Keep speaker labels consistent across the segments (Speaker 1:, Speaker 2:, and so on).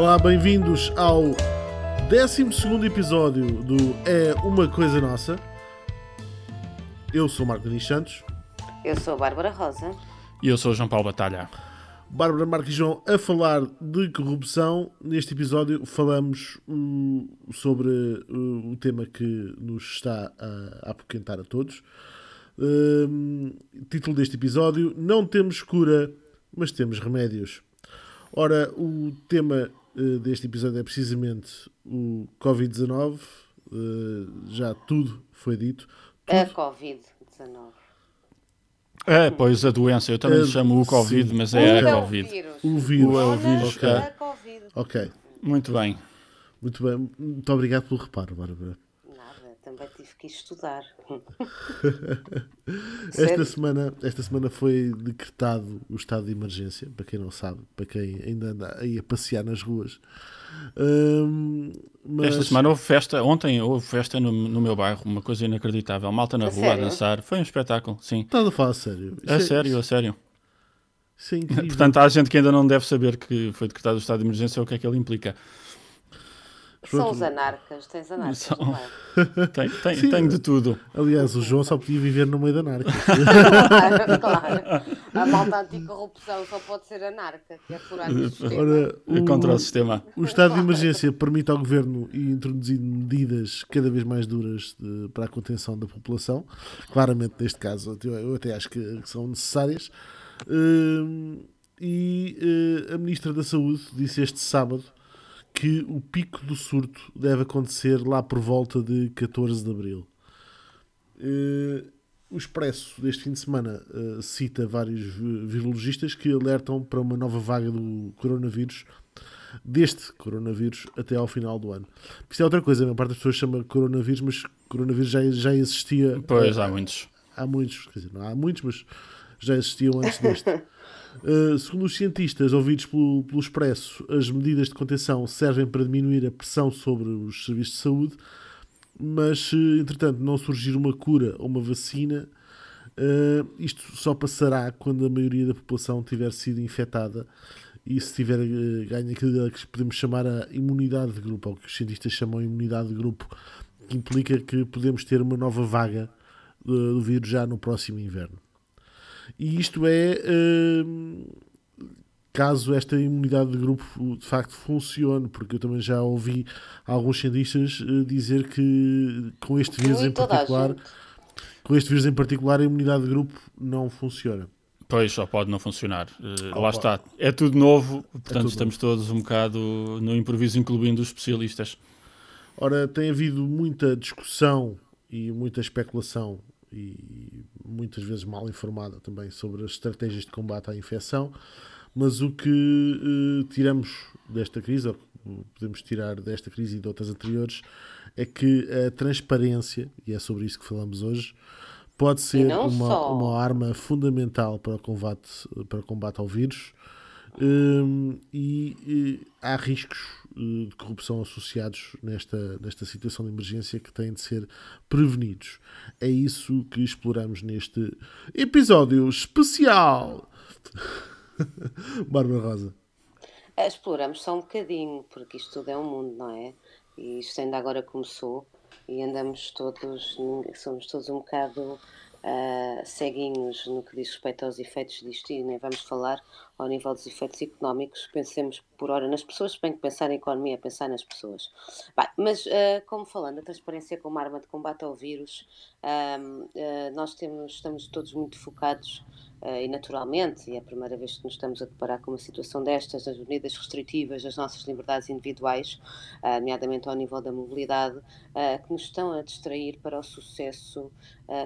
Speaker 1: Olá, bem-vindos ao 12 episódio do É Uma Coisa Nossa. Eu sou o Marco Denis Santos.
Speaker 2: Eu sou a Bárbara Rosa.
Speaker 3: E eu sou o João Paulo Batalha.
Speaker 1: Bárbara Marques e João a falar de corrupção. Neste episódio falamos uh, sobre uh, o tema que nos está a, a apoquentar a todos. Uh, título deste episódio: Não temos cura, mas temos remédios. Ora, o tema uh, deste episódio é precisamente o Covid-19. Uh, já tudo foi dito. Tudo...
Speaker 2: A Covid-19.
Speaker 3: É, pois a doença, eu também é, chamo o Covid, sim. mas é, a Covid.
Speaker 1: O vírus.
Speaker 3: O, é o vírus.
Speaker 1: Okay.
Speaker 2: A COVID.
Speaker 1: ok.
Speaker 3: Muito bem.
Speaker 1: Muito bem. Muito obrigado pelo reparo, Bárbara.
Speaker 2: Também tive que estudar.
Speaker 1: esta, semana, esta semana foi decretado o estado de emergência, para quem não sabe, para quem ainda anda aí a passear nas ruas. Hum,
Speaker 3: mas... Esta semana houve festa, ontem houve festa no, no meu bairro, uma coisa inacreditável. Malta na a rua sério? a dançar, foi um espetáculo, sim.
Speaker 1: Estás a falar a sério?
Speaker 3: a é, sério, a sério.
Speaker 1: Isso é.
Speaker 3: Portanto, há gente que ainda não deve saber que foi decretado o estado de emergência ou o que é que ele implica.
Speaker 2: São os anarcas, tens anarcas, São...
Speaker 3: tem, tem, Sim, tem de tudo.
Speaker 1: Aliás, o João só podia viver no meio da anarca.
Speaker 2: claro, claro. A malta anticorrupção só pode ser anarca, que é furar o sistema. Ora,
Speaker 3: o, contra o sistema.
Speaker 1: O estado de emergência permite ao governo introduzir medidas cada vez mais duras de, para a contenção da população. Claramente, neste caso, eu até acho que, são necessárias. Uh, e uh, a Ministra da Saúde disse este sábado que o pico do surto deve acontecer lá por volta de 14 de abril. Uh, o Expresso deste fim de semana uh, cita vários virologistas que alertam para uma nova vaga do coronavírus deste coronavírus até ao final do ano. Isto é outra coisa, a maior parte das pessoas chama coronavírus, mas coronavírus já, já existia.
Speaker 3: Pois, há muitos.
Speaker 1: Há muitos, quer dizer, não há muitos, mas já existiam antes deste. Uh, segundo os cientistas ouvidos pelo, pelo Expresso, as medidas de contenção servem para diminuir a pressão sobre os serviços de saúde, mas se entretanto não surgir uma cura ou uma vacina, uh, isto só passará quando a maioria da população tiver sido infectada e se tiver uh, ganho aquilo que podemos chamar a imunidade de grupo, ou que os cientistas chamam de imunidade de grupo, que implica que podemos ter uma nova vaga do vírus já no próximo inverno. E isto é hum, caso esta imunidade de grupo de facto funcione, porque eu também já ouvi alguns cientistas eh, dizer que com este vírus em particular, com este vírus em particular, a imunidade de grupo não funciona.
Speaker 3: Pois, só pode não funcionar. Uh, lá está. É tudo novo, é portanto é tudo estamos novo. todos um bocado no improviso, incluindo os especialistas.
Speaker 1: Ora, tem havido muita discussão e muita especulação e muitas vezes mal informada também sobre as estratégias de combate à infecção, mas o que uh, tiramos desta crise, ou podemos tirar desta crise e de outras anteriores, é que a transparência, e é sobre isso que falamos hoje, pode ser uma, uma arma fundamental para o combate, para o combate ao vírus. Um, e, e, há riscos de corrupção associados nesta, nesta situação de emergência que têm de ser prevenidos. É isso que exploramos neste episódio especial. Bárbara Rosa.
Speaker 2: É, exploramos só um bocadinho, porque isto tudo é um mundo, não é? E isto ainda agora começou e andamos todos, somos todos um bocado uh, no que diz respeito aos efeitos disto e nem vamos falar ao nível dos efeitos económicos. Pensemos por hora nas pessoas, bem que pensar em economia é pensar nas pessoas. Bem, mas, uh, como falando, a transparência como arma de combate ao vírus, uh, nós temos, estamos todos muito focados e naturalmente, e é a primeira vez que nos estamos a deparar com uma situação destas, das medidas restritivas das nossas liberdades individuais, uh, nomeadamente ao nível da mobilidade, uh, que nos estão a distrair para o sucesso,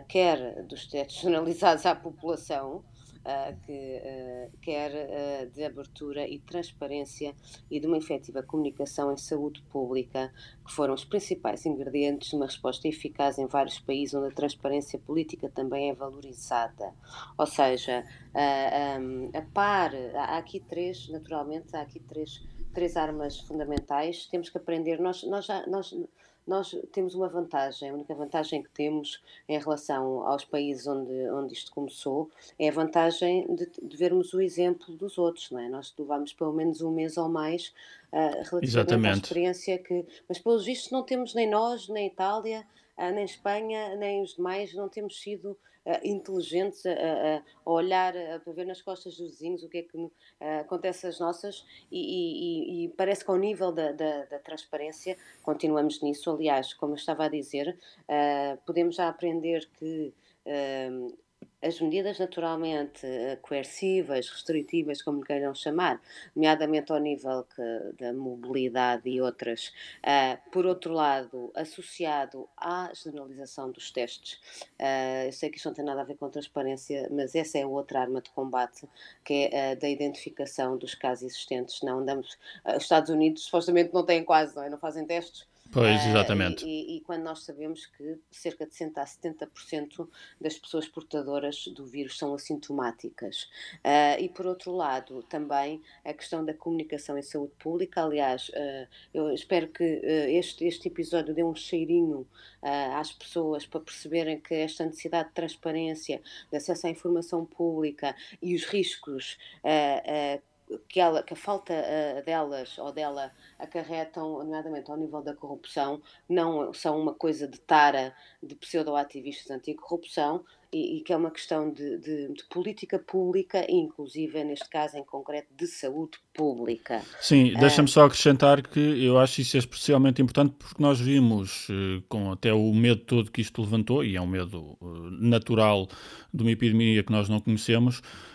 Speaker 2: quer dos tetos generalizados à população, uh, que uh, quer uh, de abertura e transparência e de uma efetiva comunicação em saúde pública, que foram os principais ingredientes de uma resposta eficaz em vários países onde a transparência política também é valorizada. Ou seja, um, a par, há aqui três, naturalmente, há aqui três, três armas fundamentais, temos que aprender, nós, nós, já, nós nós temos uma vantagem, a única vantagem que temos em relação aos países onde, onde isto começou é a vantagem de, de vermos o exemplo dos outros, não é? Nós levamos pelo menos um mês ou mais relativamente Exatamente. à experiência que. Mas, pelos vistos, não temos nem nós, nem Itália, nem Espanha, nem os demais, não temos sido uh, inteligentes a, a, olhar, a, a ver nas costas dos vizinhos o que é que uh, acontece às nossas e, e, e, parece que ao nível da, da, da, transparência continuamos nisso. Aliás, como eu estava a dizer, uh, podemos já aprender que as medidas naturalmente eh, coercivas, restritivas, como queiram chamar, nomeadamente ao nível que, da mobilidade e outras, uh, por outro lado, associado à generalização dos testes. Uh, eu sei que isto não tem nada a ver com transparência, mas essa é outra arma de combate, que é a da identificação dos casos existentes. Não andamos, uh, os Estados Unidos supostamente não têm quase, não, é? não fazem testes
Speaker 3: Pois, ah, exatamente.
Speaker 2: Uh, e, e, quando nós sabemos que cerca de 60% a 70% das pessoas portadoras do vírus são assintomáticas. Uh, e por outro lado, também a questão da comunicação em saúde pública. Aliás, uh, eu espero que este, este episódio dê um cheirinho às pessoas para perceberem que esta necessidade de transparência, de acesso à informação pública e os riscos que, ela, que a falta uh, delas ou dela acarretam, nomeadamente ao nível da corrupção, não são uma coisa de tara de pseudo-ativistas anticorrupção e, e que é uma questão de, de, de, política pública inclusive, neste caso em concreto, de saúde pública.
Speaker 3: Sim, deixa-me uh, só acrescentar que eu acho isso especialmente importante porque nós vimos, uh, com até o medo todo que isto levantou, e é um medo natural de uma epidemia que nós não conhecemos, eh,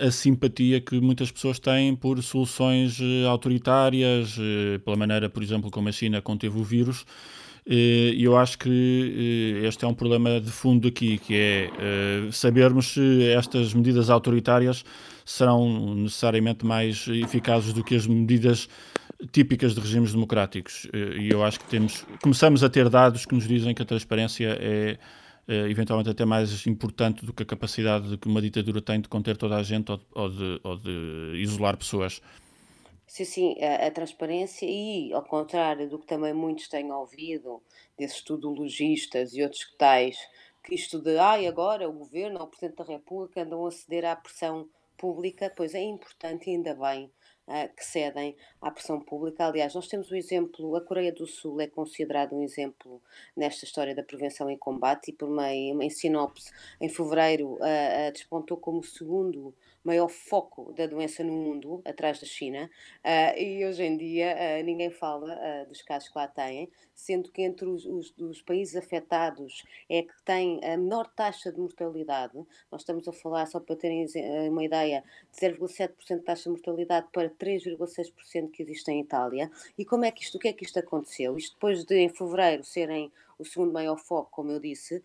Speaker 3: a simpatia que muitas pessoas têm por soluções eh, autoritárias, eh, pela maneira, por exemplo, como a China conteve o vírus. E eu acho que este é um problema de fundo aqui, que é sabermos se estas medidas autoritárias serão necessariamente mais eficazes do que as medidas típicas de regimes democráticos. E eu acho que temos, começamos a ter dados que nos dizem que a transparência é eventualmente até mais importante do que a capacidade que uma ditadura tem de conter toda a gente ou de, ou de, ou de isolar pessoas.
Speaker 2: Sim, sim, a, a, transparência e, ao contrário do que também muitos têm ouvido, desses tudologistas e outros que tais, que isto de, ai, agora o Governo ou o Presidente da República andam a ceder à pressão pública, pois é importante ainda bem uh, que cedem à pressão pública. Aliás, nós temos o exemplo, a Coreia do Sul é considerada um exemplo nesta história da prevenção e combate, e por meio, em sinopse, em fevereiro, uh, despontou como o segundo maior foco da doença no mundo, atrás da China, uh, e hoje em dia uh, ninguém fala uh, dos casos que lá têm, sendo que entre os, os, países afetados é que tem a menor taxa de mortalidade, nós estamos a falar, só para terem uma ideia, de 0,7% de taxa de mortalidade para 3,6% que existe em Itália. E como é que isto, o que é que isto aconteceu? Isto depois de, em fevereiro, serem o segundo maior foco, como eu disse,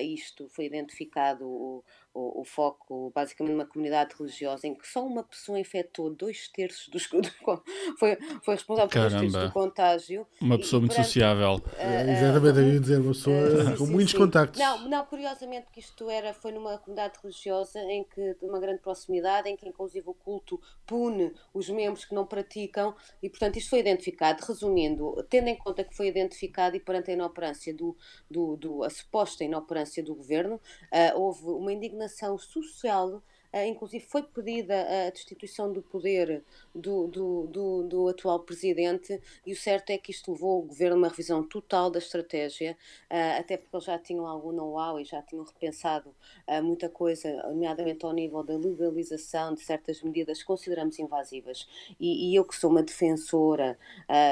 Speaker 2: isto foi identificado o, foco basicamente numa comunidade religiosa em que só uma pessoa infectou dois terços dos foi, foi responsável por dois terços do contágio.
Speaker 3: Uma pessoa e, muito perante, sociável.
Speaker 1: Uh, exatamente, uh, ia dizer, uma pessoa uh, com sim, muitos sim. contactos.
Speaker 2: Não, não, curiosamente que isto era, foi numa comunidade religiosa em que, de uma grande proximidade, em que inclusive o culto pune os membros que não praticam e portanto isto foi identificado. Resumindo, tendo em conta que foi identificado e perante a inoperância do, do, do a suposta inoperância do governo, uh, houve uma indignação indignação social inclusive foi pedida a destituição do poder do, do, do, do, atual presidente e o certo é que isto levou o governo a uma revisão total da estratégia, uh, até porque eles já tinham algum know-how e já tinham repensado uh, muita coisa, nomeadamente ao nível da legalização de certas medidas que consideramos invasivas. E, e eu que sou uma defensora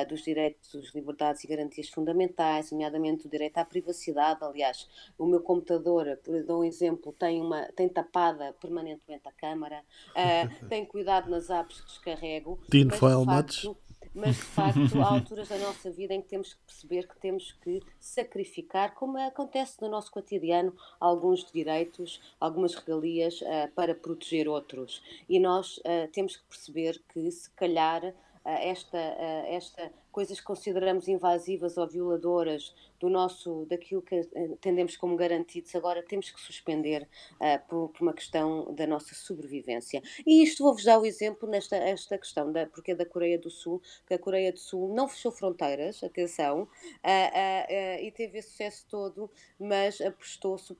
Speaker 2: dos direitos, liberdades e garantias fundamentais, nomeadamente o direito à privacidade, aliás, o meu computador, por dar um exemplo, tem, uma, tem tapada permanentemente a câmara, uh, tenho cuidado nas apps que descarrego.
Speaker 1: File facto,
Speaker 2: mas de facto há alturas da nossa vida em que temos que perceber que temos que sacrificar, como acontece no nosso cotidiano, alguns direitos, algumas regalias uh, para proteger outros. E nós uh, temos que perceber que se calhar esta, esta coisas que consideramos invasivas ou violadoras do nosso, daquilo que entendemos como garantidos, agora temos que suspender uh, por, por, uma questão da nossa sobrevivência. E isto vou-vos dar o exemplo nesta esta questão, da, porque é da Coreia do Sul, que a Coreia do Sul não fechou fronteiras, atenção, uh, uh, e teve esse sucesso todo, mas apostou so,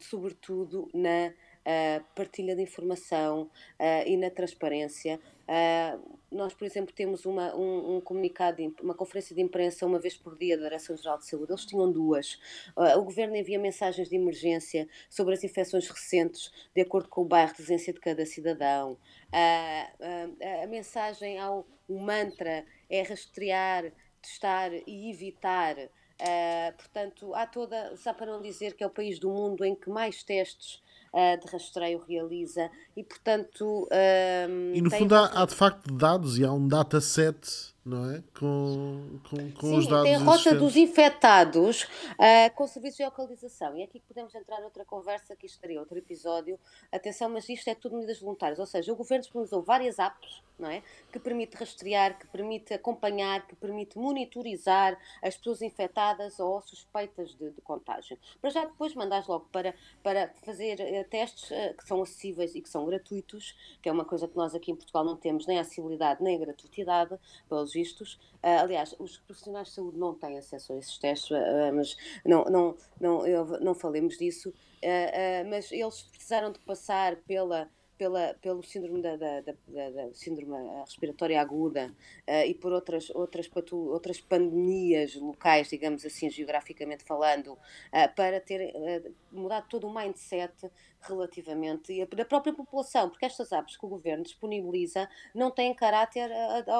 Speaker 2: sobretudo na uh, partilha de informação uh, e na transparência. Uh, nós, por exemplo, temos uma, um, um, comunicado, uma conferência de imprensa uma vez por dia da Direção-Geral de Saúde. Eles tinham duas. o Governo envia mensagens de emergência sobre as infecções recentes, de acordo com o bairro de residência de cada cidadão. a mensagem ao mantra é rastrear, testar e evitar Uh, portanto, há toda, só para não dizer que é o país do mundo em que mais testes uh, de rastreio realiza e, portanto. Uh,
Speaker 1: e no fundo, há, há, de facto dados e há um dataset não é? Com, com, com
Speaker 2: Sim,
Speaker 1: os dados
Speaker 2: tem a rota dos infectados uh, com serviços de localização. E é aqui que podemos entrar noutra conversa, que isto estaria outro episódio. Atenção, mas isto é tudo medidas voluntárias. Ou seja, o governo disponibilizou várias apps, não é? Que permite rastrear, que permite acompanhar, que permite monitorizar as pessoas infectadas ou suspeitas de, de contágio. Para já depois mandares logo para, para fazer uh, testes uh, que são acessíveis e que são gratuitos, que é uma coisa que nós aqui em Portugal não temos nem a acessibilidade nem a gratuitidade, pelos Uh, aliás, os profissionais de saúde não têm acesso a esses testes, uh, mas não, não, não, eu, não falemos disso. Mas eles precisaram de passar pela pela, pelo síndrome da, da, da, da síndrome respiratória aguda uh, e por outras, outras, outras pandemias locais, digamos assim, geograficamente falando, uh, para ter uh, mudado todo o mindset relativamente da própria população, porque estas apps que o governo disponibiliza não têm caráter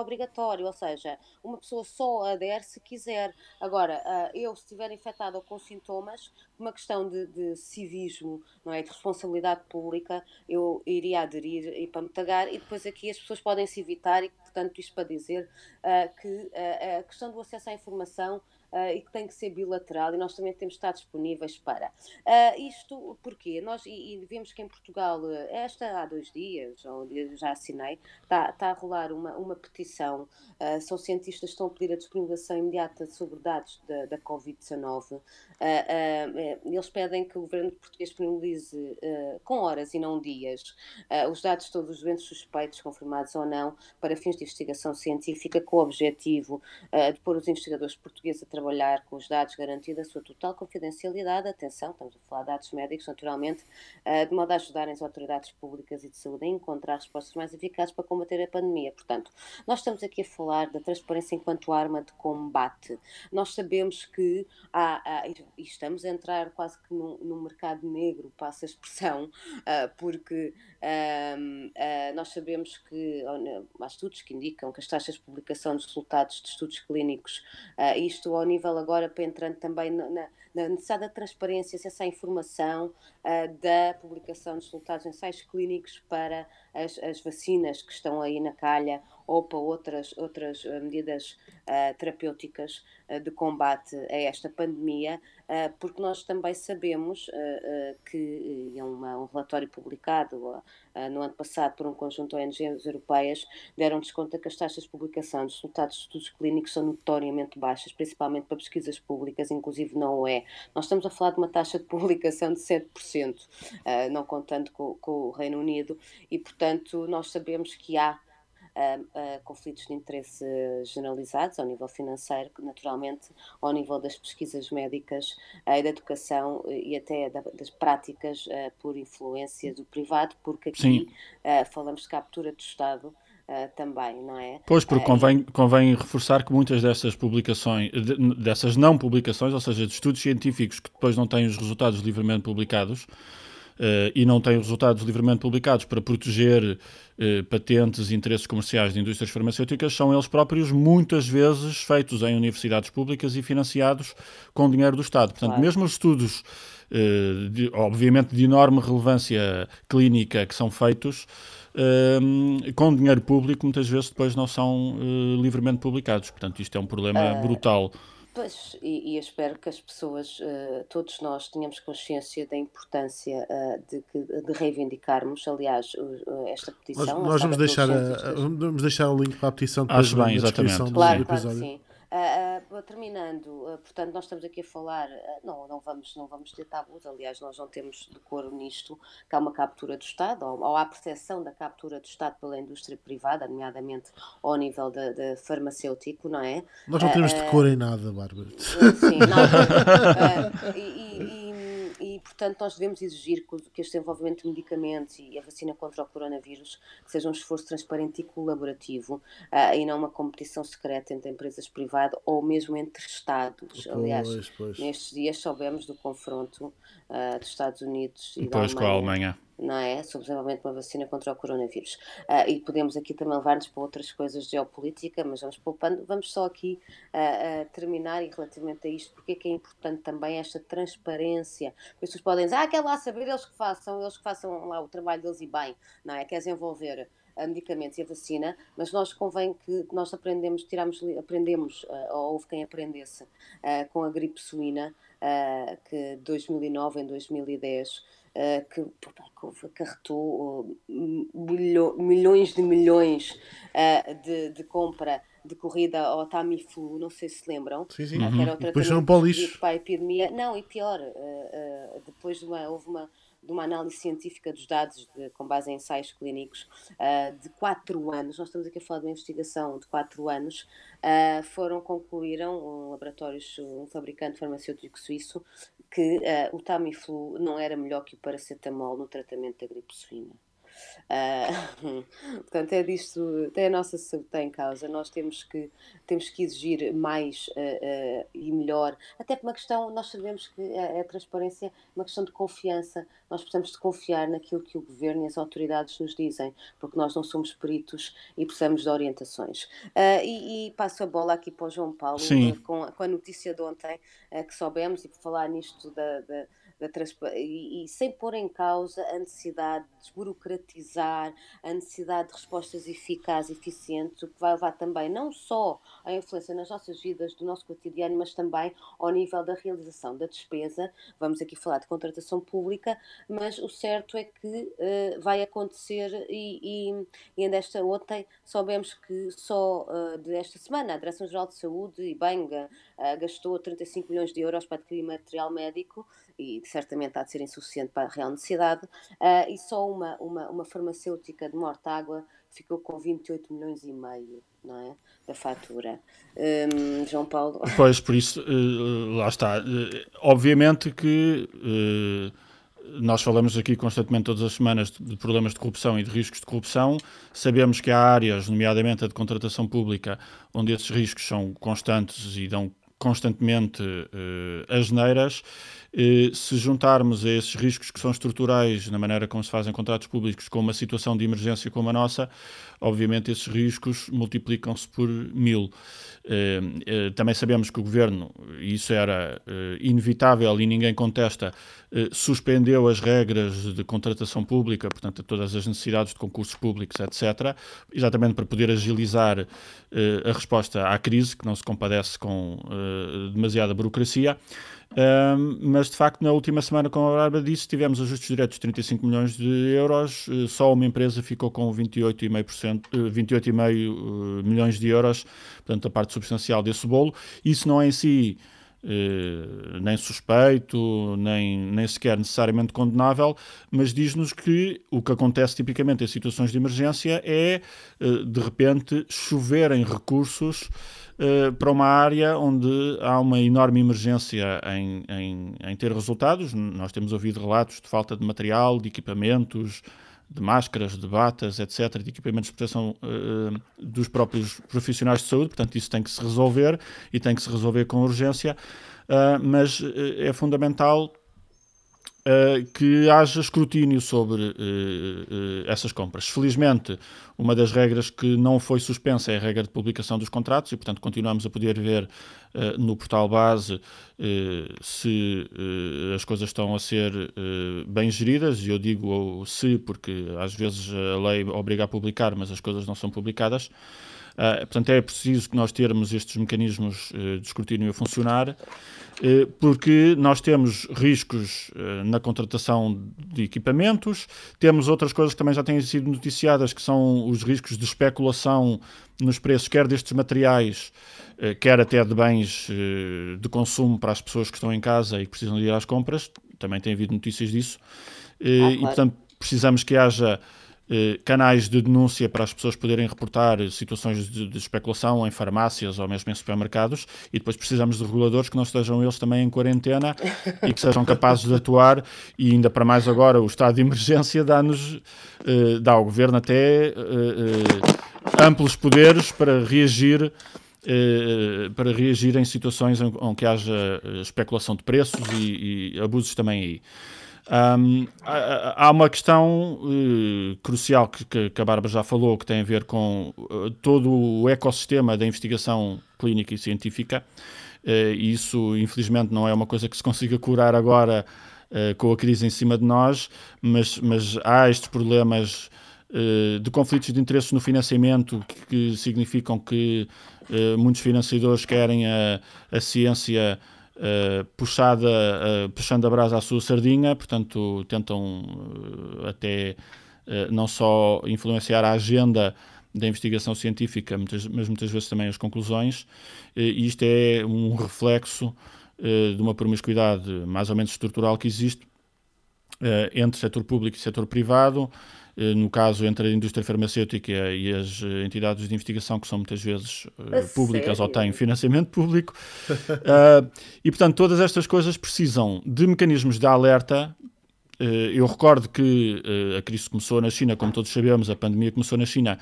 Speaker 2: obrigatório, ou seja, uma pessoa só adere se quiser. Agora, eu, se estiver infectado ou com sintomas, uma questão de, de civismo, não é, de responsabilidade pública, eu iria aderir e para me tagar, e depois aqui as pessoas podem se evitar, e portanto, isto para dizer uh, que uh, a questão do acesso à informação uh, e que tem que ser bilateral e nós também temos de estar disponíveis para. Uh, isto porque nós, e, e, vimos que em Portugal, esta há dois dias, onde já assinei, está, está a rolar uma, uma petição, uh, são cientistas que estão a pedir a disponibilização imediata sobre dados da, da Covid-19. eles pedem que o governo português disponibilize com horas e não dias os dados de todos os doentes suspeitos, confirmados ou não, para fins de investigação científica, com o objetivo de pôr os investigadores portugueses a trabalhar trabalhar com os dados, garantindo a sua total confidencialidade. Atenção, estamos a falar de dados médicos, naturalmente, eh, de modo a ajudarem as autoridades públicas e de saúde a encontrar respostas mais eficazes para combater a pandemia. Portanto, nós estamos aqui a falar da transparência enquanto arma de combate. Nós sabemos que há, há e estamos a entrar quase que num mercado negro, passa a expressão, uh, porque uh, nós sabemos que há estudos que indicam que as taxas de publicação dos resultados de estudos clínicos, isto ao nível agora para entrando também na, na necessidade da transparência, acesso à informação uh, da publicação dos resultados em ensaios clínicos para as, as, vacinas que estão aí na calha ou para outras, outras uh, medidas uh, terapêuticas de combate a esta pandemia, porque nós também sabemos que é uma, um relatório publicado no ano passado por um conjunto de ONGs europeias, deram-nos conta que as taxas de publicação dos resultados de estudos clínicos são notoriamente baixas, principalmente para pesquisas públicas, inclusive não o é. Nós estamos a falar de uma taxa de publicação de 7%, uh, não contando com, com, o Reino Unido, e portanto nós sabemos que há uh, uh, conflitos de interesse generalizados ao nível financeiro, naturalmente ao nível das pesquisas médicas e da educação e até da, das práticas por influência do privado, porque aqui falamos de captura do Estado uh, também, não é?
Speaker 3: Pois, porque uh, convém, convém reforçar que muitas dessas publicações, dessas não publicações, ou seja, de estudos científicos que depois não têm os resultados livremente publicados, Uh, e não têm os resultados livremente publicados para proteger uh, patentes e interesses comerciais de indústrias farmacêuticas, são eles próprios muitas vezes feitos em universidades públicas e financiados com dinheiro do Estado. Portanto, claro. mesmo os estudos, uh, de, obviamente de enorme relevância clínica que são feitos, uh, com dinheiro público, muitas vezes depois não são uh, livremente publicados. Portanto, isto é um problema uh, brutal.
Speaker 2: Pois, e, e espero que as pessoas, uh, todos nós, tenhamos consciência da importância uh, de, de, reivindicarmos, aliás, uh, esta petição.
Speaker 1: Nós, nós vamos, deixar a, vamos deixar o link para a petição depois
Speaker 3: Acho bem, exatamente.
Speaker 2: do claro, episódio. Claro que sim. Terminando, uh, portanto, nós estamos aqui a falar, não, não, vamos, não vamos ter tabus, aliás, nós não temos decoro nisto, que há uma captura do Estado, ou, ou há percepção da captura do Estado pela indústria privada, nomeadamente ao nível de farmacêutico, não é?
Speaker 1: Nós não temos decoro em nada, Bárbara.
Speaker 2: Sim, nada. e, e, e portanto, nós devemos exigir que este desenvolvimento de medicamentos e a vacina contra o coronavírus que seja um esforço transparente e colaborativo uh, e não uma competição secreta entre empresas privadas ou mesmo entre Estados. Aliás, pois, pois. nestes dias soubemos do confronto uh, dos Estados Unidos e
Speaker 3: pois,
Speaker 2: da Alemanha.
Speaker 3: com a Alemanha
Speaker 2: não é? Sobre o desenvolvimento de uma vacina contra o coronavírus. Uh, e podemos aqui também levar-nos para outras coisas de geopolítica, mas vamos poupando. Vamos só aqui uh, uh, terminar e relativamente a isto, porque é que é importante também esta transparência. As pessoas podem dizer, ah, quer lá saber, eles que façam, eles que façam lá o trabalho deles e bem, não é? Quer desenvolver a medicamentos e a vacina, mas nós convém que nós aprendemos, tiramos, aprendemos, ou houve quem aprendesse, com a gripe suína, que 2009 em 2010 uh, que acarretou milho, milhões de milhões uh, de, de compra de corrida ao Tamiflu, não sei se lembram.
Speaker 1: Sim, sim. Uhum. Que era o depois foram para o lixo.
Speaker 2: Para a epidemia. Não, e pior, depois de uma, houve uma, de uma análise científica dos dados de, com base em ensaios clínicos uh, de 4 anos, nós estamos aqui a falar de uma investigação de 4 anos, uh, foram, concluíram, um laboratório, um fabricante farmacêutico suíço, que uh, o Tamiflu não era melhor que o paracetamol no tratamento da gripe suína. Uh, portanto, é disto, é a nossa saúde em causa. Nós temos que, temos que exigir mais uh, uh, e melhor, até por uma questão, nós sabemos que a, a, transparência é uma questão de confiança. Nós precisamos de confiar naquilo que o governo e as autoridades nos dizem, porque nós não somos peritos e precisamos de orientações. E, e, passo a bola aqui para o João Paulo com, com, a notícia de ontem que soubemos e por falar nisto da, da da e, sem pôr em causa a necessidade de desburocratizar, a necessidade de respostas eficazes e eficientes, o que vai levar também não só à influência nas nossas vidas, do nosso cotidiano, mas também ao nível da realização da despesa. Vamos aqui falar de contratação pública, mas o certo é que uh, vai acontecer e, e, e ainda esta ontem soubemos que só uh, desta semana a Direção-Geral de Saúde e Benga uh, gastou 35 milhões de euros para adquirir material médico e certamente há de ser insuficiente para a real necessidade, uh, e só uma, uma, uma farmacêutica de Mortágua ficou com 28 milhões e meio não é? da fatura. Um, João Paulo.
Speaker 3: Pois, por isso, uh, lá está. Uh, obviamente que nós falamos aqui constantemente todas as semanas de problemas de corrupção e de riscos de corrupção. Sabemos que há áreas, nomeadamente a de contratação pública, onde esses riscos são constantes e dão constantemente uh, as neiras se juntarmos a esses riscos que são estruturais na maneira como se fazem contratos públicos com uma situação de emergência como a nossa, obviamente esses riscos multiplicam-se por mil. Eh, eh, também sabemos que o governo, isso era eh, inevitável e ninguém contesta, suspendeu as regras de contratação pública, portanto, todas as necessidades de concursos públicos, etc., exatamente para poder agilizar a resposta à crise, que não se compadece com demasiada burocracia. Um, mas de facto, na última semana, como a Bárbara disse, tivemos ajustes diretos de 35 milhões de euros, uh, só uma empresa ficou com 28,5%, uh, 28,5 milhões de euros, portanto, a parte substancial desse bolo. Isso não é em si Uh, nem suspeito, nem, nem sequer necessariamente condenável, mas diz-nos que o que acontece tipicamente em situações de emergência é, uh, de repente, choverem recursos uh, para uma área onde há uma enorme emergência em, em, em ter resultados. Nós temos ouvido relatos de falta de material, de equipamentos, de máscaras, de batas, etc., de equipamentos de proteção uh, dos próprios profissionais de saúde, portanto, isso tem que se resolver e tem que se resolver com urgência, uh, mas é fundamental Uh, que haja escrutínio sobre uh, essas compras. Felizmente, uma das regras que não foi suspensa é a regra de publicação dos contratos e, portanto, continuamos a poder ver no portal base se as coisas estão a ser bem geridas. E eu digo se, porque às vezes a lei obriga a publicar, mas as coisas não são publicadas. Portanto, é preciso que nós termos estes mecanismos de escrutínio a funcionar. Eh, porque nós temos riscos eh, na contratação de equipamentos, temos outras coisas que também já têm sido noticiadas, que são os riscos de especulação nos preços, quer destes materiais, quer até de bens de consumo para as pessoas que estão em casa e que precisam de ir às compras, também tem havido notícias disso, ah, claro. e portanto precisamos que haja canais de denúncia para as pessoas poderem reportar situações de, de, especulação em farmácias ou mesmo em supermercados e depois precisamos de reguladores que não estejam eles também em quarentena e que sejam capazes de atuar e ainda para mais agora o estado de emergência dá-nos eh, dá ao governo até eh, eh amplos poderes para reagir eh, para reagir em situações em, em que haja especulação de preços e, e abusos também aí. Um, há, uma questão uh, crucial que, que, a Bárbara já falou, que tem a ver com uh, todo o ecossistema da investigação clínica e científica. Uh, e isso, infelizmente, não é uma coisa que se consiga curar agora com a crise em cima de nós, mas, mas há estes problemas de conflitos de interesses no financiamento que, que significam que muitos financiadores querem a, a ciência uh, puxada, uh, puxando a brasa à sua sardinha, portanto tentam uh, até não só influenciar a agenda da investigação científica, muitas, mas muitas vezes também as conclusões, e isto é um reflexo de uma promiscuidade mais ou menos estrutural que existe entre setor público e setor privado, eh, no caso entre a indústria farmacêutica e as eh, entidades de investigação, que são muitas vezes uh, públicas sério? ou têm financiamento público. uh, e, portanto, todas estas coisas precisam de mecanismos de alerta. Uh, eu recordo que a crise começou na China, como todos sabemos, a pandemia começou na China,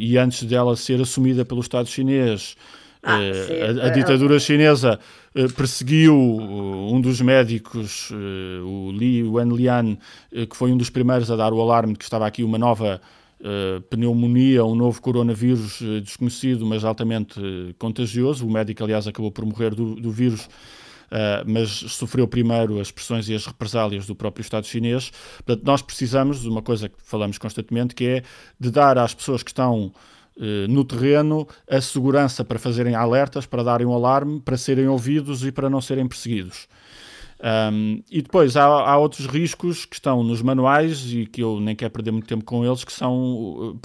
Speaker 3: e antes dela ser assumida pelo Estado chinês, ah, a, a, ditadura chinesa eh, perseguiu um dos médicos, eh, o Li Wenlian, eh, que foi um dos primeiros a dar o alarme de que estava aqui uma nova pneumonia, um novo coronavírus desconhecido, mas altamente contagioso. O médico, aliás, acabou por morrer do, do vírus. Uh, mas sofreu primeiro as pressões e as represálias do próprio Estado chinês. Portanto, nós precisamos de uma coisa que falamos constantemente, que é de dar às pessoas que estão eh, no terreno a segurança para fazerem alertas, para darem um alarme, para serem ouvidos e para não serem perseguidos. Um, e depois há, há, outros riscos que estão nos manuais e que eu nem quero perder muito tempo com eles, que são uh,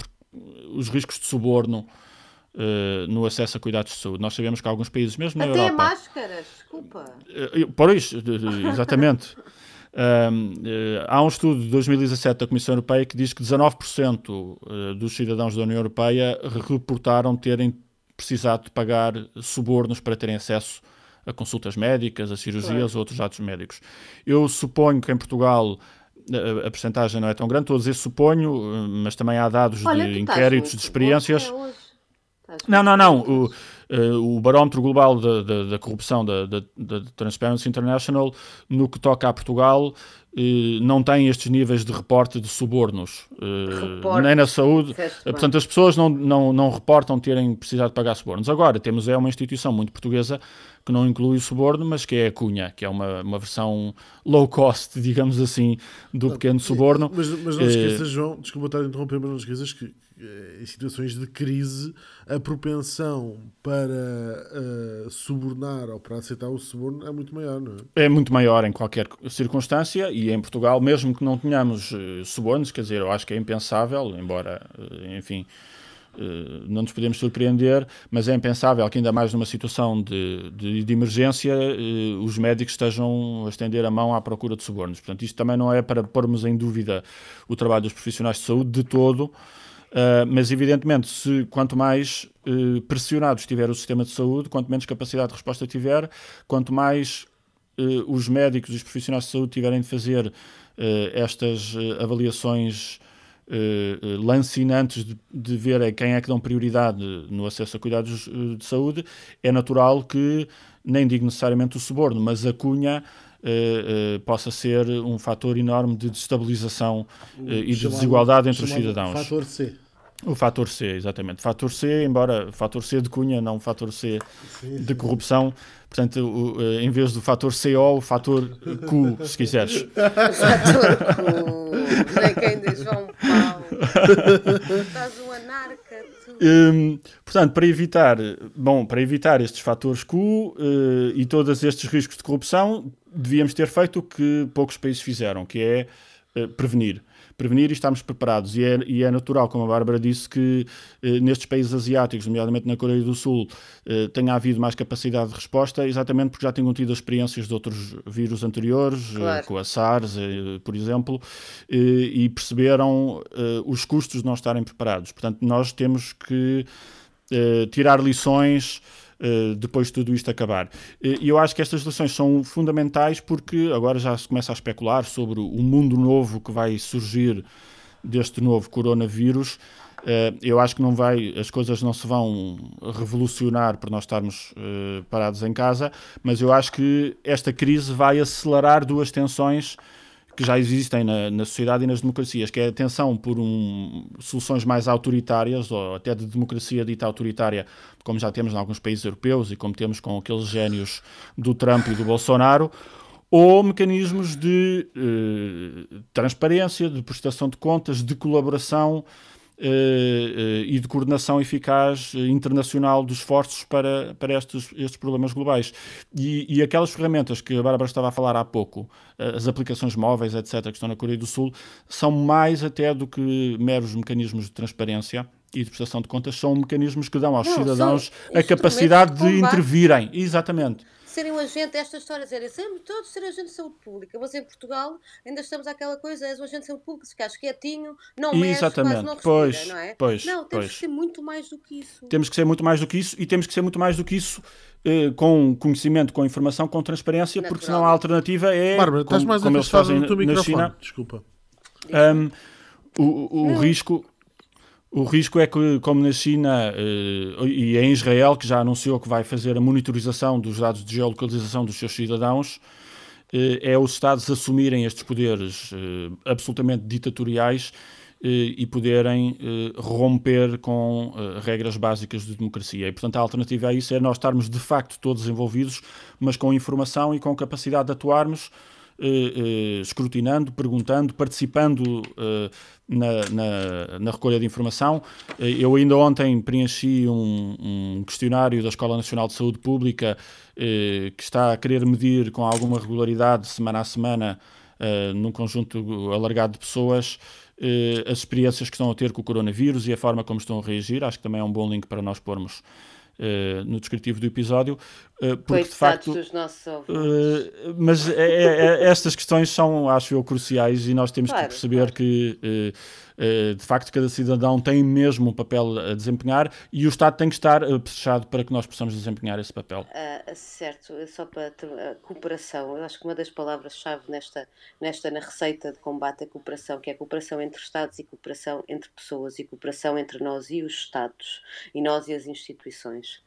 Speaker 3: os riscos de suborno uh, no acesso a cuidados de saúde. Nós sabemos que alguns países, mesmo na
Speaker 2: Até
Speaker 3: Europa...
Speaker 2: Até máscaras, desculpa.
Speaker 3: Uh, por isso, exatamente. Um, uh, há um estudo de 2017 da Comissão Europeia que diz que 19% eh, dos cidadãos da União Europeia reportaram terem precisado de pagar subornos para terem acesso a consultas médicas, a cirurgias ou outros atos médicos. Eu suponho que em Portugal a, eh, a percentagem não é tão grande, estou a dizer suponho, mas também há dados Olha, de inquéritos, de experiências. Não, não, não. O, uh, o barómetro global da, da, da corrupção da, da, da, Transparency International, no que toca a Portugal, uh, não tem estes níveis de reporte de subornos, uh, nem na saúde. Portanto, as pessoas não, não, não reportam terem precisado pagar subornos. Agora, temos é uma instituição muito portuguesa que não inclui o suborno, mas que é a cunha, que é uma, uma versão low cost, digamos assim, do pequeno suborno.
Speaker 1: Mas, mas não esqueças, João, desculpa estar a interromper, mas não esqueças que em situações de crise a propensão para uh, subornar ou para aceitar o suborno é muito maior, não
Speaker 3: é? É muito maior em qualquer circunstância e em Portugal, mesmo que não tenhamos uh, subornos, quer dizer, eu acho que é impensável, embora, uh, enfim, não nos podemos surpreender, mas é impensável que ainda mais numa situação de, de, de emergência os médicos estejam a estender a mão à procura de subornos. Portanto, isto também não é para pormos em dúvida o trabalho dos profissionais de saúde de todo, Uh, mas, evidentemente, se quanto mais uh, pressionado estiver o sistema de saúde, quanto menos capacidade de resposta tiver, quanto mais uh, os médicos e os profissionais de saúde tiverem de fazer estas avaliações lancinantes de, de ver quem é que dão prioridade no acesso a cuidados de saúde, é natural que, nem digo necessariamente o suborno, mas a cunha Uh, uh, possa ser um fator enorme de destabilização uh, e de desigualdade entre os cidadãos.
Speaker 1: Fator C.
Speaker 3: O fator C, exatamente. Fator C, embora fator C de cunha, não fator C sim, de corrupção. Portanto, o, em vez do fator CO, o fator Q, se quiseres.
Speaker 2: fator Q. Nem quem diz João Paulo. Estás um anarca.
Speaker 3: Um, portanto, para evitar, bom, para evitar estes fatores Q uh, e todos estes riscos de corrupção, devíamos ter feito o que poucos países fizeram, que é uh, prevenir prevenir e estarmos preparados. E é, e é natural, como a Bárbara disse, que eh, nestes países asiáticos, nomeadamente na Coreia do Sul, eh, tenha havido mais capacidade de resposta, exatamente porque já tinham tido experiências de outros vírus anteriores, claro. com a SARS, por exemplo, e perceberam os custos de não estarem preparados. Portanto, nós temos que tirar lições eh, depois de tudo isto acabar. E eu acho que estas lições são fundamentais porque agora já se começa a especular sobre o mundo novo que vai surgir deste novo coronavírus. Uh, eu acho que não vai, as coisas não se vão revolucionar por nós estarmos parados em casa, mas eu acho que esta crise vai acelerar duas tensões que já existem na, na, sociedade e nas democracias, que é a tensão por um, soluções mais autoritárias, ou até de democracia dita autoritária, como já temos em alguns países europeus e como temos com aqueles génios do Trump e do Bolsonaro, ou mecanismos de eh, transparência, de prestação de contas, de colaboração e de coordenação eficaz eh, internacional dos esforços para, para estes, estes problemas globais. E, e aquelas ferramentas que a Bárbara estava a falar há pouco, as aplicações móveis, etc., que estão na Coreia do Sul, são mais até do que meros mecanismos de transparência e de prestação de contas, são mecanismos que dão aos Não, cidadãos a capacidade de, de intervirem. Exatamente
Speaker 2: serem um agente, estas histórias eram sempre todos ser agente de saúde pública, mas em Portugal ainda estamos àquela coisa, és um agente de saúde pública, se ficares quietinho, não mexe, Exatamente. não respira,
Speaker 3: pois,
Speaker 2: não é?
Speaker 3: Pois,
Speaker 2: não, temos
Speaker 3: pois.
Speaker 2: que ser muito mais do que isso.
Speaker 3: Temos que ser muito mais do que isso e temos que ser muito mais do que isso eh, com conhecimento, com informação, com transparência, Natural. porque senão a alternativa é,
Speaker 1: Bárbara, como, mais como eles fazem na China. Desculpa.
Speaker 3: Um, o, o risco o risco é que, como na China uh, e em Israel, que já anunciou que vai fazer a monitorização dos dados de geolocalização dos seus cidadãos, uh, é os Estados assumirem estes poderes uh, absolutamente ditatoriais e poderem romper com regras básicas de democracia. E, portanto, a alternativa a isso é nós estarmos de facto todos envolvidos, mas com informação e com capacidade de atuarmos eh, eh, escrutinando, perguntando, participando eh, na, na, na, recolha de informação. eu ainda ontem preenchi um, um, questionário da Escola Nacional de Saúde Pública que está a querer medir com alguma regularidade, semana a semana, num conjunto alargado de pessoas, as experiências que estão a ter com o coronavírus e a forma como estão a reagir. Acho que também é um bom link para nós pormos Uh, no descritivo do episódio,
Speaker 2: uh, porque de facto. Dos nossos uh,
Speaker 3: mas é, é, é, estas questões são, acho eu, cruciais e nós temos claro, que perceber claro. que eh, de facto, cada cidadão tem mesmo um papel a desempenhar e o Estado tem que estar eh, fechado para que nós possamos desempenhar esse papel.
Speaker 2: Uh, certo, só para a cooperação, eu acho que uma das palavras-chave nesta, nesta na receita de combate à cooperação, que é cooperação entre Estados e cooperação entre pessoas e cooperação entre nós e os Estados e nós e as instituições.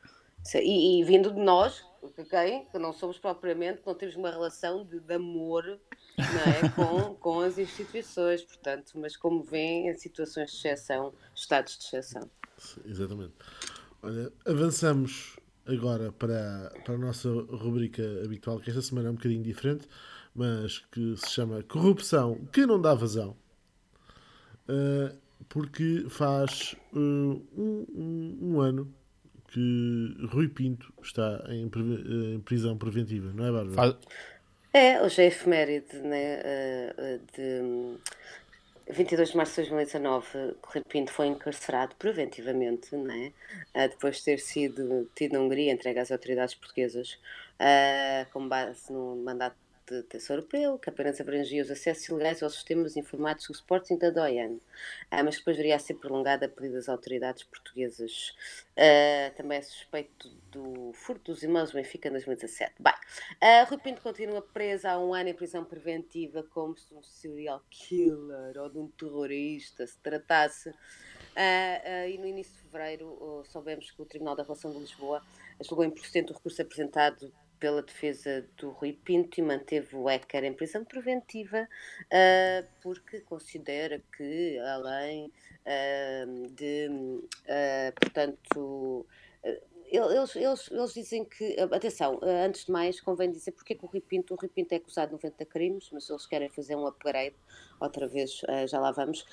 Speaker 2: E, e vindo de nós, okay, que não somos propriamente, não temos uma relação de, de amor é? com, com as instituições, portanto, mas como vêem, em situações de exceção, estados de exceção.
Speaker 1: Exatamente. Olha, avançamos agora para, para a nossa rubrica habitual, que esta semana é um bocadinho diferente, mas que se chama Corrupção que não dá vazão. Uh, porque faz uh, um, um, um, ano que Rui Pinto está em, em prisão preventiva, não é, Bárbara? Faz,
Speaker 2: é, hoje é efeméride né, eh, eh, de 22 de março de 2019, Correio Pinto foi encarcerado preventivamente, né, depois de ter sido tido na Hungria entregue às autoridades portuguesas com base no mandato de Tesouro Europeu, que apenas abrangia os acessos ilegais aos sistemas informáticos do Sporting da DOIAN, ah, mas depois viria a ser prolongada a pedido das autoridades portuguesas. Ah, também é suspeito do furto dos e-mails do Benfica em 2017. Bem, uh, Rui Pinto continua preso há um ano em prisão preventiva como se de um serial killer ou de um terrorista se tratasse. Uh, uh, e no início de fevereiro uh, soubemos que o Tribunal da Relação de Lisboa julgou improcedente o recurso apresentado pela defesa do Rui Pinto e manteve o Ecker em prisão preventiva uh, porque considera que, além uh, de, uh, portanto, eles, eles, eles dizem que, atenção, antes de mais, convém dizer porque é que o Rui Pinto, o Rui Pinto é acusado de 90 crimes, mas eles querem fazer um upgrade outra vez já lá vamos,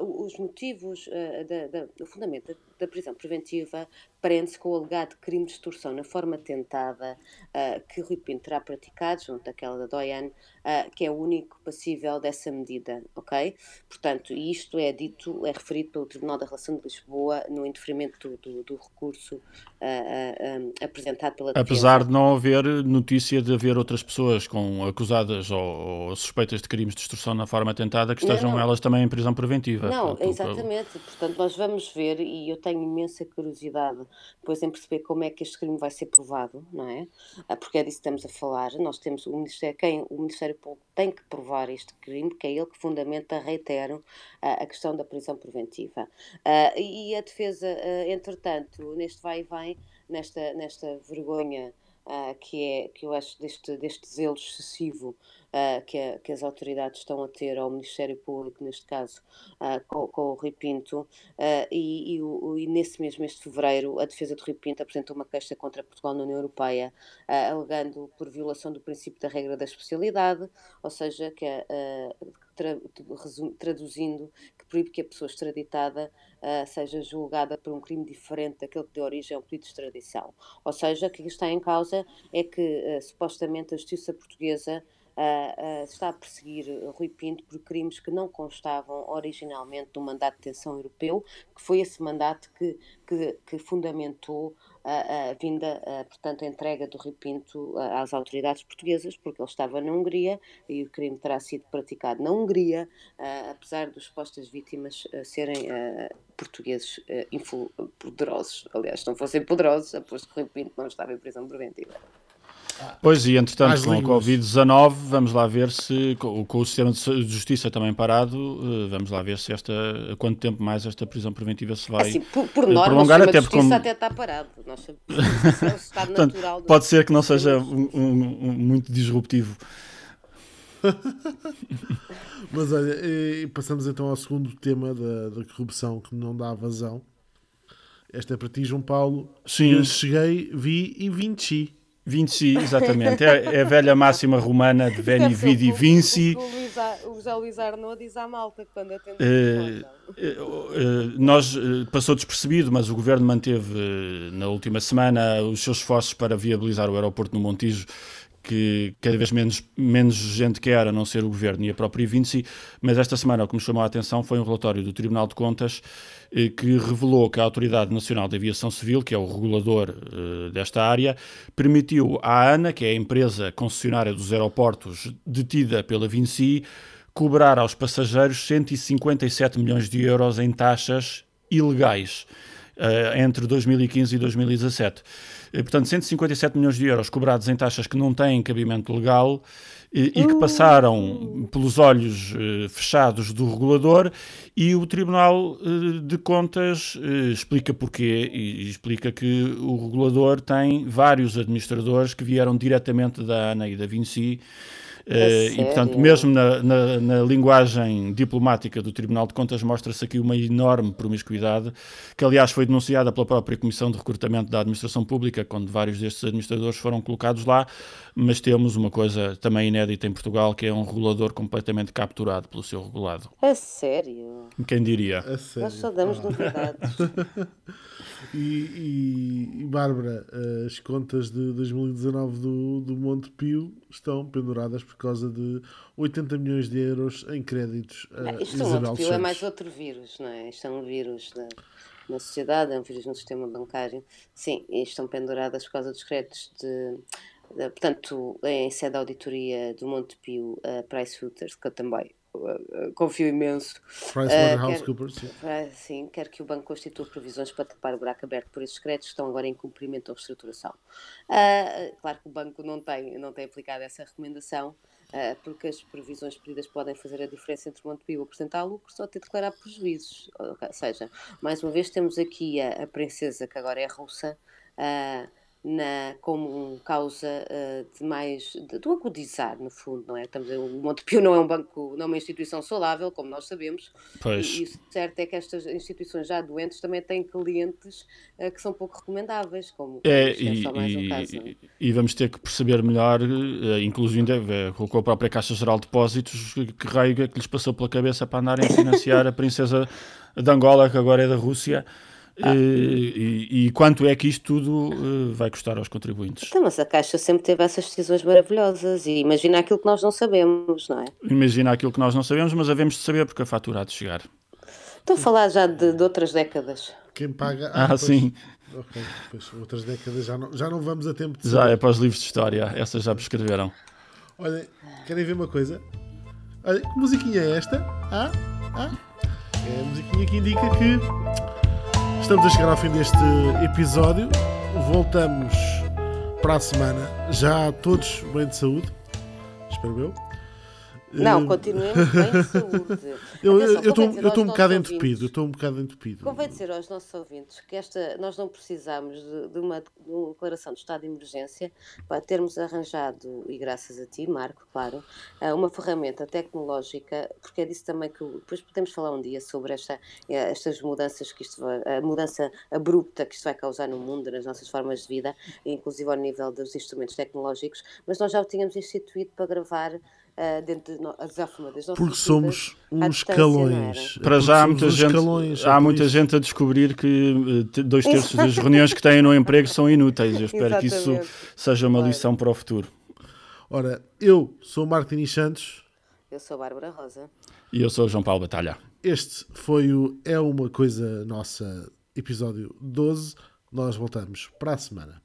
Speaker 2: os motivos, da, da, o fundamento da, prisão preventiva prende-se com o alegado crime de extorsão na forma tentada uh, que Rui Pinto terá praticado, junto daquela da Doyan, uh, que é o único passível dessa medida, ok? Portanto, isto é dito, é referido pelo Tribunal da Relação de Lisboa no indeferimento do, do, do recurso uh, apresentado pela
Speaker 3: defesa. Apesar de não haver notícia de haver outras pessoas com acusadas ou, ou suspeitas de crimes de extorsão na forma tentada que estejam não, não. elas também em prisão preventiva.
Speaker 2: Não, portanto, exatamente. Portanto, nós vamos ver, e eu tenho imensa curiosidade depois em perceber como é que este crime vai ser provado, não é? Ah, porque é disso que estamos a falar. Nós temos o Ministério, quem o Ministério Público tem que provar este crime, que é ele que fundamenta, reitero, a questão da prisão preventiva. Ah, e a defesa, ah, entretanto, neste vai e vem, nesta, nesta vergonha que é que eu acho deste, deste zelo excessivo uh, que, a, que, as autoridades estão a ter ao Ministério Público, neste caso uh, com, com, o Rui Pinto, e, e, o, e, nesse mesmo mês de fevereiro a defesa do Rui Pinto apresentou uma queixa contra Portugal na União Europeia, alegando por violação do princípio da regra da especialidade, ou seja, que tra, traduzindo que proíbe que a pessoa extraditada seja julgada por um crime diferente daquele que deu origem ao pedido de extradição. Ou seja, o que está em causa é que supostamente a justiça portuguesa está a perseguir Rui Pinto por crimes que não constavam originalmente do mandato de detenção europeu, que foi esse mandato que, que, que fundamentou a, a vinda, a, portanto, a entrega do Rui Pinto às autoridades portuguesas, porque ele estava na Hungria e o crime terá sido praticado na Hungria, apesar dos supostas vítimas serem portugueses poderosos. Aliás, se não fossem poderosos, aposto que Rui Pinto não estava em prisão preventiva.
Speaker 3: Pois, e entretanto, com o Covid-19, vamos lá ver se, com, com, o sistema de justiça também parado, uh, vamos lá ver se esta, quanto tempo mais esta prisão preventiva se vai
Speaker 2: assim, por, por norma, prolongar. até porque como... até está parado. Nossa,
Speaker 3: é natural pode ser que não seja um, um, um, muito disruptivo.
Speaker 1: Mas olha, passamos então ao segundo tema da, da corrupção que não dá vazão. Esta é para ti, João Paulo. Sim. Eu cheguei, vi e vinci.
Speaker 3: Vinci, exatamente. É, é, a velha máxima romana de Veni, Vidi, Vinci.
Speaker 2: O José Luís Arnaud diz à malta quando atende
Speaker 3: uh, uh, Nós, uh, passou despercebido, mas o Governo manteve na última semana os seus esforços para viabilizar o aeroporto no Montijo que cada vez menos, menos gente quer, a não ser o Governo e a própria Vinci, mas esta semana o que me chamou a atenção foi um relatório do Tribunal de Contas eh, que revelou que a Autoridade Nacional de Aviação Civil, que é o regulador eh, desta área, permitiu à ANA, que é a empresa concessionária dos aeroportos detida pela Vinci, cobrar aos passageiros 157 milhões de euros em taxas ilegais eh, entre 2015 e 2017. Portanto, 157 milhões de euros cobrados em taxas que não têm cabimento legal e, e que passaram pelos olhos eh, fechados do regulador e o Tribunal eh, de Contas eh, explica porquê e explica que o regulador tem vários administradores que vieram diretamente da ANA e da Vinci Uh, e, portanto, mesmo na, na, na, linguagem diplomática do Tribunal de Contas, mostra-se aqui uma enorme promiscuidade, que aliás foi denunciada pela própria Comissão de Recrutamento da Administração Pública, quando vários destes administradores foram colocados lá. Mas temos uma coisa também inédita em Portugal, que é um regulador completamente capturado pelo seu regulado.
Speaker 2: A sério?
Speaker 3: Quem diria?
Speaker 2: A sério? Nós só damos ah. novidades.
Speaker 1: E, e, e Bárbara, as contas de 2019 do, do Monte Pio estão penduradas por causa de 80 milhões de euros em créditos.
Speaker 2: Ah, isto Isabel Monte Pio é mais outro vírus, não é? Isto é um vírus da, na sociedade, é um vírus no sistema bancário. Sim, e estão penduradas por causa dos créditos de. de portanto, em sede da auditoria do Monte Pio, a Pricewaterhouse, que eu também confio imenso.
Speaker 1: PricewaterhouseCoopers.
Speaker 2: Uh, quer, sim, quer que o banco constitua provisões para tapar o buraco aberto por esses créditos que estão agora em cumprimento ou reestruturação. Uh, claro que o banco não tem, não tem aplicado essa recomendação, uh, porque as previsões pedidas podem fazer a diferença entre o Montepio apresentar lucro ou ter de declarar prejuízos. Ou seja, mais uma vez temos aqui a, a princesa que agora é russa, na, como causa uh, de mais de, do agudizar, no fundo, não é? Estamos, o Montepio não é um banco, não é uma instituição saudável, como nós sabemos, pois. e, e o certo é que estas instituições já doentes também têm clientes uh, que são pouco recomendáveis, como
Speaker 3: é, e, um caso, é? e, vamos ter que perceber melhor, uh, inclusive com a própria Caixa Geral de Depósitos, que raio é que lhes passou pela cabeça para andarem a financiar a princesa de Angola, que agora é da Rússia, ah. E, e, quanto é que isto tudo uh, vai custar aos contribuintes?
Speaker 2: Então, mas a Caixa sempre teve essas decisões maravilhosas e imagina aquilo que nós não sabemos, não é?
Speaker 3: Imagina aquilo que nós não sabemos, mas havemos de saber porque a fatura há de chegar.
Speaker 2: Estou a falar já de, de outras décadas.
Speaker 1: Quem paga.
Speaker 3: Ah, ah sim.
Speaker 1: Ok, depois outras décadas já não, já não vamos a tempo de.
Speaker 3: Já é para os livros de história, essas já prescreveram.
Speaker 1: Olha, querem ver uma coisa? Olha, que musiquinha é esta? Ah? Ah? É a musiquinha que indica que Estamos a chegar ao fim deste episódio. Voltamos para a semana, já todos bem de saúde. Espero eu.
Speaker 2: Não, continuemos bem de saúde.
Speaker 1: eu estou um bocado entupido, estou um bocado entupido.
Speaker 2: Convém dizer aos nossos ouvintes que esta, nós não precisamos de, de, uma, de uma, declaração de estado de emergência para termos arranjado, e graças a ti, Marco, claro, eh, uma ferramenta tecnológica, porque é disso também que depois podemos falar um dia sobre esta, eh, estas mudanças que isto a mudança abrupta que isto vai causar no mundo, nas nossas formas de vida, inclusive ao nível dos instrumentos tecnológicos, mas nós já o tínhamos instituído para gravar uh, dentro de das nossas
Speaker 1: Porque somos uns escalões.
Speaker 3: Para já há muita, gente, escalões, há muita gente a descobrir que uh, dois terços das reuniões que têm no emprego são inúteis. Eu espero que isso seja uma lição para o futuro.
Speaker 1: Ora, eu sou Martins Santos.
Speaker 2: Eu sou Bárbara Rosa.
Speaker 3: E eu sou João Paulo Batalha.
Speaker 1: Este foi o É Uma Coisa Nossa, episódio 12. Nós voltamos para a semana.